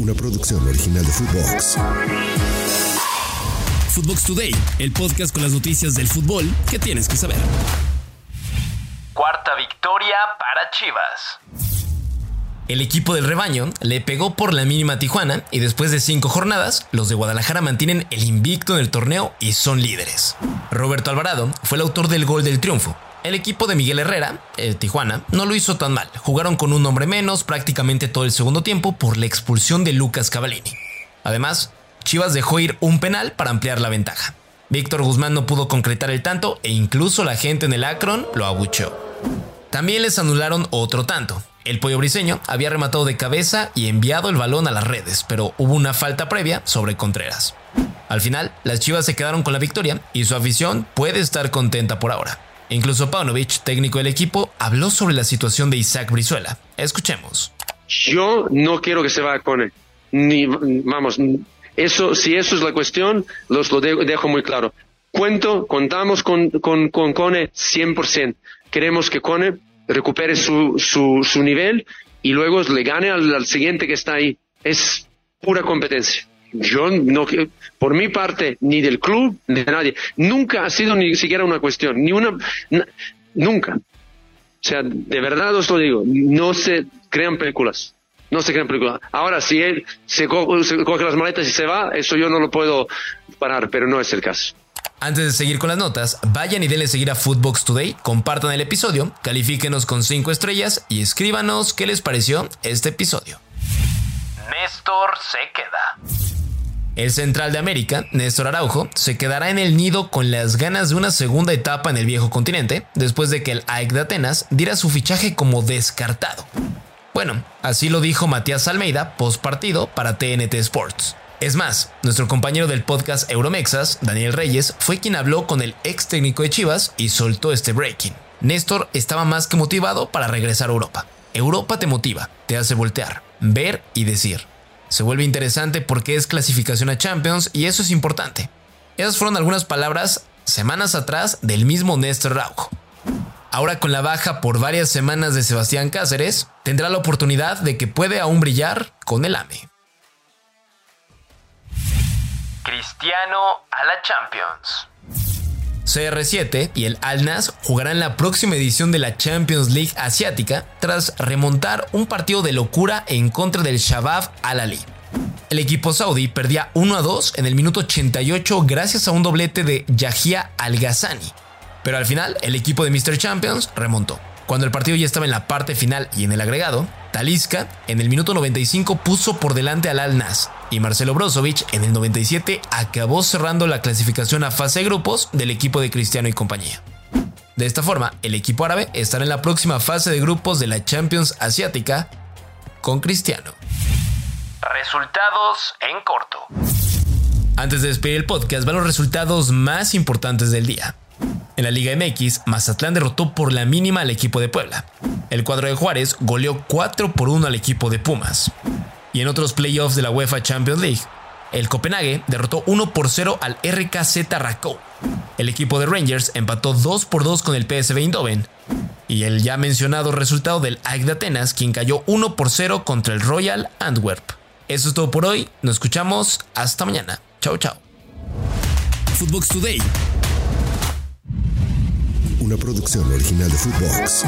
una producción original de Footbox. Footbox Today, el podcast con las noticias del fútbol que tienes que saber. Cuarta victoria para Chivas. El equipo del rebaño le pegó por la mínima a Tijuana y después de cinco jornadas, los de Guadalajara mantienen el invicto en el torneo y son líderes. Roberto Alvarado fue el autor del gol del triunfo, el equipo de Miguel Herrera, el Tijuana, no lo hizo tan mal. Jugaron con un hombre menos prácticamente todo el segundo tiempo por la expulsión de Lucas Cavallini. Además, Chivas dejó ir un penal para ampliar la ventaja. Víctor Guzmán no pudo concretar el tanto e incluso la gente en el Akron lo abucheó. También les anularon otro tanto. El pollo briseño había rematado de cabeza y enviado el balón a las redes, pero hubo una falta previa sobre Contreras. Al final, las Chivas se quedaron con la victoria y su afición puede estar contenta por ahora. Incluso Paunovic, técnico del equipo, habló sobre la situación de Isaac Brizuela. Escuchemos. Yo no quiero que se vaya Cone. Ni, vamos, eso, si eso es la cuestión, los lo dejo muy claro. Cuento, contamos con, con, con Cone 100%. Queremos que Cone recupere su, su, nivel y luego le gane al siguiente que está ahí. Es pura competencia. Yo no, por mi parte, ni del club, ni de nadie, nunca ha sido ni siquiera una cuestión, ni una, nunca. O sea, de verdad os lo digo, no se crean películas. No se crean películas. Ahora, si él se, coge las maletas y se va, eso yo no lo puedo parar, pero no es el caso. Antes de seguir con las notas, vayan y denle seguir a Footbox Today, compartan el episodio, califíquenos con 5 estrellas y escríbanos qué les pareció este episodio. Néstor se queda. El central de América, Néstor Araujo, se quedará en el nido con las ganas de una segunda etapa en el viejo continente, después de que el AEK de Atenas diera su fichaje como descartado. Bueno, así lo dijo Matías Almeida post partido para TNT Sports. Es más, nuestro compañero del podcast Euromexas, Daniel Reyes, fue quien habló con el ex técnico de Chivas y soltó este breaking. Néstor estaba más que motivado para regresar a Europa. Europa te motiva, te hace voltear, ver y decir se vuelve interesante porque es clasificación a Champions y eso es importante. Esas fueron algunas palabras semanas atrás del mismo Néstor Raujo. Ahora con la baja por varias semanas de Sebastián Cáceres, tendrá la oportunidad de que puede aún brillar con el AME. Cristiano a la Champions. CR7 y el Al Nas jugarán la próxima edición de la Champions League asiática tras remontar un partido de locura en contra del Shabab Al-Ali. El equipo saudí perdía 1 a 2 en el minuto 88 gracias a un doblete de Yahia Al-Ghazzani. Pero al final, el equipo de Mr. Champions remontó. Cuando el partido ya estaba en la parte final y en el agregado, Talisca en el minuto 95 puso por delante al Al Nas y Marcelo Brozovic en el 97 acabó cerrando la clasificación a fase de grupos del equipo de Cristiano y compañía. De esta forma, el equipo árabe estará en la próxima fase de grupos de la Champions Asiática con Cristiano. Resultados en corto. Antes de despedir el podcast, van los resultados más importantes del día. En la Liga MX, Mazatlán derrotó por la mínima al equipo de Puebla. El cuadro de Juárez goleó 4 por 1 al equipo de Pumas. Y en otros playoffs de la UEFA Champions League, el Copenhague derrotó 1 por 0 al RKZ Rakow. El equipo de Rangers empató 2 por 2 con el PSV Eindhoven. Y el ya mencionado resultado del AEK de Atenas, quien cayó 1 por 0 contra el Royal Antwerp. Eso es todo por hoy. Nos escuchamos hasta mañana. Chao, chao. Footbox Today una producción original de Footbox.